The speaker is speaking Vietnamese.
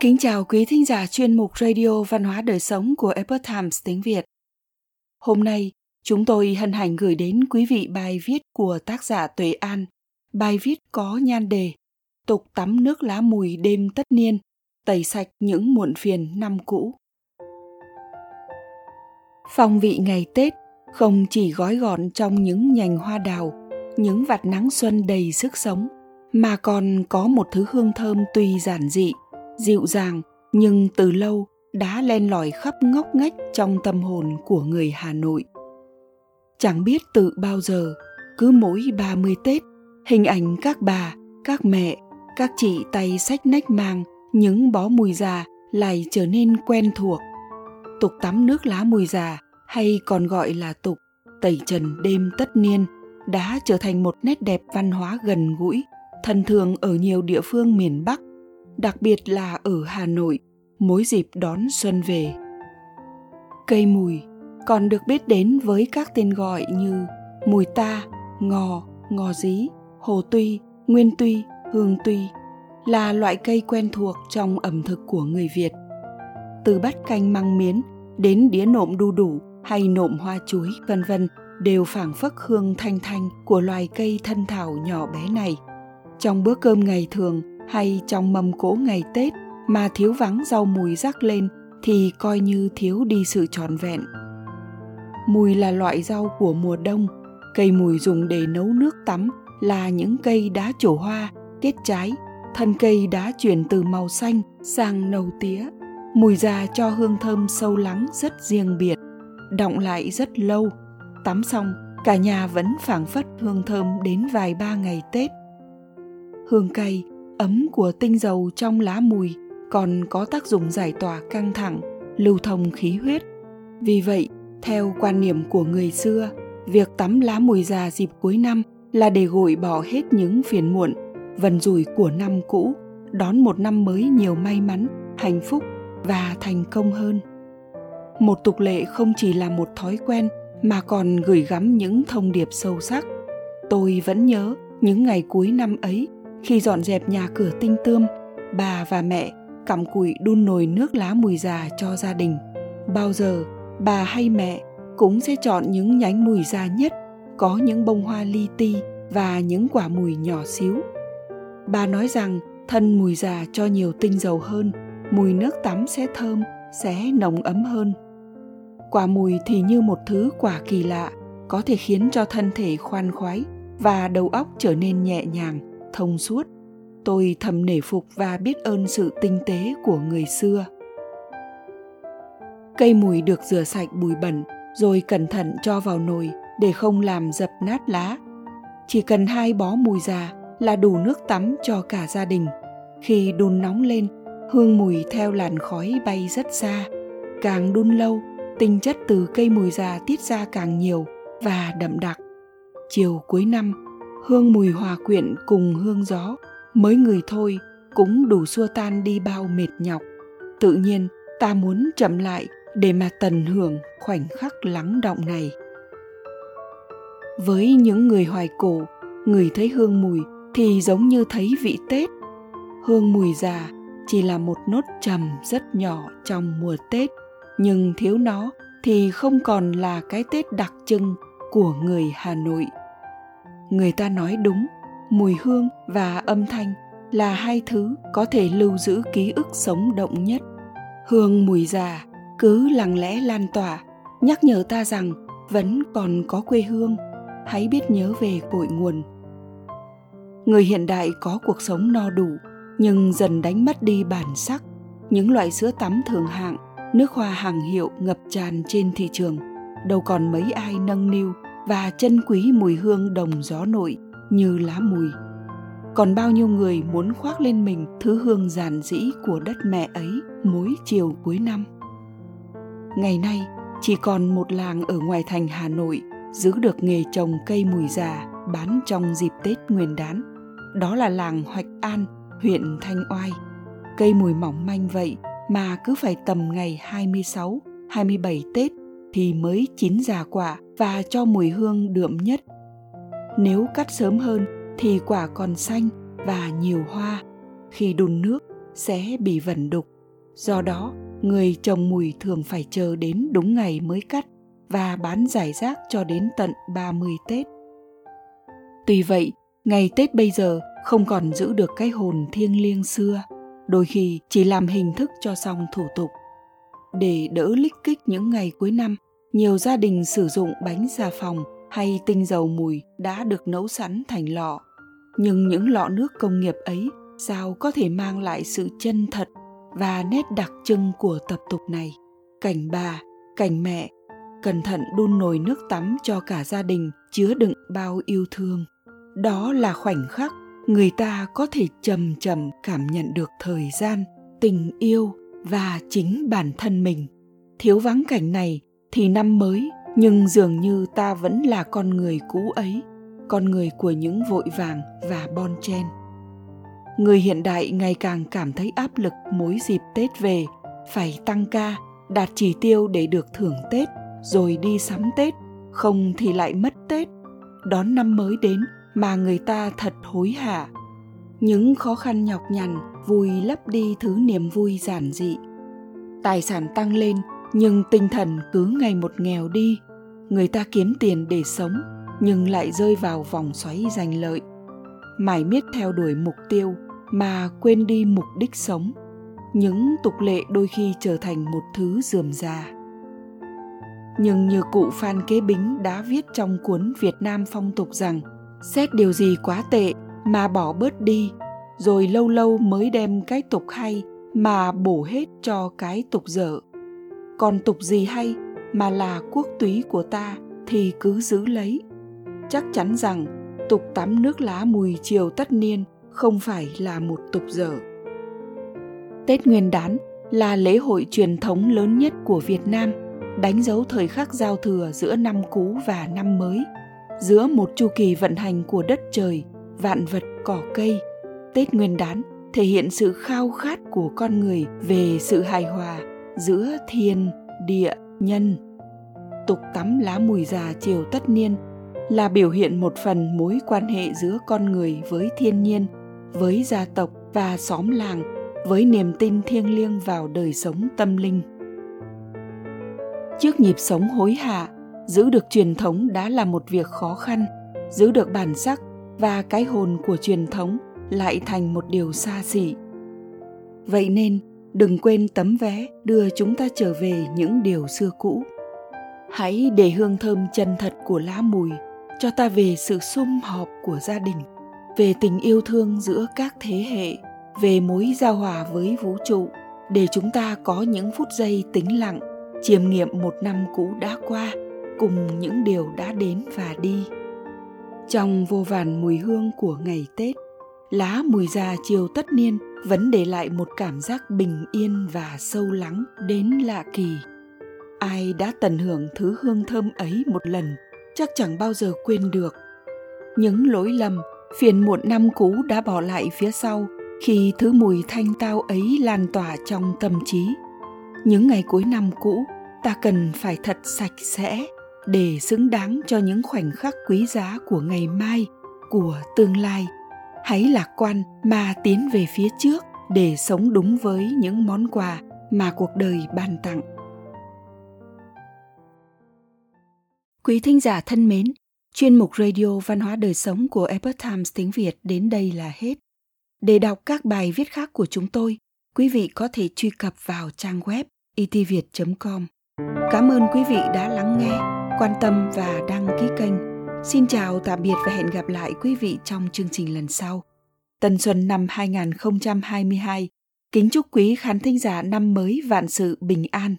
Kính chào quý thính giả chuyên mục Radio Văn hóa Đời Sống của Epoch Times tiếng Việt. Hôm nay, chúng tôi hân hạnh gửi đến quý vị bài viết của tác giả Tuệ An. Bài viết có nhan đề Tục tắm nước lá mùi đêm tất niên, tẩy sạch những muộn phiền năm cũ. Phong vị ngày Tết không chỉ gói gọn trong những nhành hoa đào, những vạt nắng xuân đầy sức sống, mà còn có một thứ hương thơm tuy giản dị – dịu dàng nhưng từ lâu đã len lỏi khắp ngóc ngách trong tâm hồn của người Hà Nội. Chẳng biết từ bao giờ, cứ mỗi 30 Tết, hình ảnh các bà, các mẹ, các chị tay sách nách mang những bó mùi già lại trở nên quen thuộc. Tục tắm nước lá mùi già hay còn gọi là tục tẩy trần đêm tất niên đã trở thành một nét đẹp văn hóa gần gũi, thân thường ở nhiều địa phương miền Bắc đặc biệt là ở Hà Nội, mỗi dịp đón xuân về. Cây mùi còn được biết đến với các tên gọi như mùi ta, ngò, ngò dí, hồ tuy, nguyên tuy, hương tuy là loại cây quen thuộc trong ẩm thực của người Việt. Từ bát canh măng miến đến đĩa nộm đu đủ hay nộm hoa chuối vân vân đều phảng phất hương thanh thanh của loài cây thân thảo nhỏ bé này. Trong bữa cơm ngày thường, hay trong mâm cỗ ngày Tết mà thiếu vắng rau mùi rắc lên thì coi như thiếu đi sự tròn vẹn. Mùi là loại rau của mùa đông, cây mùi dùng để nấu nước tắm là những cây đá trổ hoa, kết trái, thân cây đã chuyển từ màu xanh sang nâu tía. Mùi già cho hương thơm sâu lắng rất riêng biệt, động lại rất lâu. Tắm xong, cả nhà vẫn phảng phất hương thơm đến vài ba ngày Tết. Hương cây ấm của tinh dầu trong lá mùi còn có tác dụng giải tỏa căng thẳng, lưu thông khí huyết. Vì vậy, theo quan niệm của người xưa, việc tắm lá mùi già dịp cuối năm là để gội bỏ hết những phiền muộn, vần rủi của năm cũ, đón một năm mới nhiều may mắn, hạnh phúc và thành công hơn. Một tục lệ không chỉ là một thói quen mà còn gửi gắm những thông điệp sâu sắc. Tôi vẫn nhớ những ngày cuối năm ấy khi dọn dẹp nhà cửa tinh tươm, bà và mẹ cặm cụi đun nồi nước lá mùi già cho gia đình. Bao giờ bà hay mẹ cũng sẽ chọn những nhánh mùi già nhất, có những bông hoa li ti và những quả mùi nhỏ xíu. Bà nói rằng thân mùi già cho nhiều tinh dầu hơn, mùi nước tắm sẽ thơm, sẽ nồng ấm hơn. Quả mùi thì như một thứ quả kỳ lạ, có thể khiến cho thân thể khoan khoái và đầu óc trở nên nhẹ nhàng, thông suốt. Tôi thầm nể phục và biết ơn sự tinh tế của người xưa. Cây mùi được rửa sạch bụi bẩn, rồi cẩn thận cho vào nồi để không làm dập nát lá. Chỉ cần hai bó mùi già là đủ nước tắm cho cả gia đình. Khi đun nóng lên, hương mùi theo làn khói bay rất xa. Càng đun lâu, tinh chất từ cây mùi già tiết ra càng nhiều và đậm đặc. Chiều cuối năm hương mùi hòa quyện cùng hương gió. Mới người thôi cũng đủ xua tan đi bao mệt nhọc. Tự nhiên, ta muốn chậm lại để mà tận hưởng khoảnh khắc lắng động này. Với những người hoài cổ, người thấy hương mùi thì giống như thấy vị tết. Hương mùi già chỉ là một nốt trầm rất nhỏ trong mùa tết, nhưng thiếu nó thì không còn là cái tết đặc trưng của người hà nội người ta nói đúng, mùi hương và âm thanh là hai thứ có thể lưu giữ ký ức sống động nhất. Hương mùi già cứ lặng lẽ lan tỏa, nhắc nhở ta rằng vẫn còn có quê hương. Hãy biết nhớ về cội nguồn. Người hiện đại có cuộc sống no đủ, nhưng dần đánh mất đi bản sắc. Những loại sữa tắm thường hạng, nước hoa hàng hiệu ngập tràn trên thị trường. Đâu còn mấy ai nâng niu và chân quý mùi hương đồng gió nội như lá mùi. Còn bao nhiêu người muốn khoác lên mình thứ hương giản dĩ của đất mẹ ấy mỗi chiều cuối năm? Ngày nay chỉ còn một làng ở ngoài thành hà nội giữ được nghề trồng cây mùi già bán trong dịp tết nguyên đán. Đó là làng hoạch an huyện thanh oai. Cây mùi mỏng manh vậy mà cứ phải tầm ngày 26, 27 Tết thì mới chín già quả và cho mùi hương đượm nhất. Nếu cắt sớm hơn thì quả còn xanh và nhiều hoa. Khi đun nước, sẽ bị vẩn đục. Do đó, người trồng mùi thường phải chờ đến đúng ngày mới cắt và bán giải rác cho đến tận 30 Tết. Tuy vậy, ngày Tết bây giờ không còn giữ được cái hồn thiêng liêng xưa, đôi khi chỉ làm hình thức cho xong thủ tục. Để đỡ lích kích những ngày cuối năm, nhiều gia đình sử dụng bánh xà phòng hay tinh dầu mùi đã được nấu sẵn thành lọ. Nhưng những lọ nước công nghiệp ấy sao có thể mang lại sự chân thật và nét đặc trưng của tập tục này. Cảnh bà, cảnh mẹ, cẩn thận đun nồi nước tắm cho cả gia đình chứa đựng bao yêu thương. Đó là khoảnh khắc người ta có thể chầm chậm cảm nhận được thời gian, tình yêu và chính bản thân mình. Thiếu vắng cảnh này thì năm mới, nhưng dường như ta vẫn là con người cũ ấy, con người của những vội vàng và bon chen. Người hiện đại ngày càng cảm thấy áp lực mỗi dịp tết về, phải tăng ca, đạt chỉ tiêu để được thưởng tết, rồi đi sắm tết, không thì lại mất tết. Đón năm mới đến mà người ta thật hối hả. Những khó khăn nhọc nhằn, vui lấp đi thứ niềm vui giản dị. Tài sản tăng lên nhưng tinh thần cứ ngày một nghèo đi. Người ta kiếm tiền để sống, nhưng lại rơi vào vòng xoáy giành lợi. Mải miết theo đuổi mục tiêu, mà quên đi mục đích sống. Những tục lệ đôi khi trở thành một thứ dườm già. Nhưng như cụ phan kế bính đã viết trong cuốn việt nam phong tục rằng, xét điều gì quá tệ mà bỏ bớt đi, rồi lâu lâu mới đem cái tục hay mà bổ hết cho cái tục dở còn tục gì hay mà là quốc túy của ta thì cứ giữ lấy. Chắc chắn rằng tục tắm nước lá mùi chiều tất niên không phải là một tục dở. Tết nguyên đán là lễ hội truyền thống lớn nhất của việt nam, đánh dấu thời khắc giao thừa giữa năm cũ và năm mới. Giữa một chu kỳ vận hành của đất trời, vạn vật, cỏ cây, tết nguyên đán thể hiện sự khao khát của con người về sự hài hòa giữa thiên, địa, nhân. Tục tắm lá mùi già chiều tất niên là biểu hiện một phần mối quan hệ giữa con người với thiên nhiên, với gia tộc và xóm làng, với niềm tin thiêng liêng vào đời sống tâm linh. Trước nhịp sống hối hả, giữ được truyền thống đã là một việc khó khăn, giữ được bản sắc và cái hồn của truyền thống lại thành một điều xa xỉ. Vậy nên đừng quên tấm vé đưa chúng ta trở về những điều xưa cũ. Hãy để hương thơm chân thật của lá mùi cho ta về sự sum họp của gia đình, về tình yêu thương giữa các thế hệ, về mối giao hòa với vũ trụ, để chúng ta có những phút giây tĩnh lặng, chiêm nghiệm một năm cũ đã qua, cùng những điều đã đến và đi. Trong vô vàn mùi hương của ngày tết, lá mùi già chiều tất niên vẫn để lại một cảm giác bình yên và sâu lắng đến lạ kỳ. Ai đã tận hưởng thứ hương thơm ấy một lần, chắc chẳng bao giờ quên được. Những lỗi lầm, phiền muộn năm cũ đã bỏ lại phía sau khi thứ mùi thanh tao ấy lan tỏa trong tâm trí. Những ngày cuối năm cũ, ta cần phải thật sạch sẽ để xứng đáng cho những khoảnh khắc quý giá của ngày mai, của tương lai hãy lạc quan mà tiến về phía trước để sống đúng với những món quà mà cuộc đời ban tặng Quý thính giả thân mến, chuyên mục Radio Văn hóa Đời Sống của Epoch Times tiếng Việt đến đây là hết. Để đọc các bài viết khác của chúng tôi, quý vị có thể truy cập vào trang web e itviet.com. Cảm ơn quý vị đã lắng nghe, quan tâm và đăng ký kênh. Xin chào, tạm biệt và hẹn gặp lại quý vị trong chương trình lần sau. Tân xuân năm 2022, kính chúc quý khán thính giả năm mới vạn sự bình an.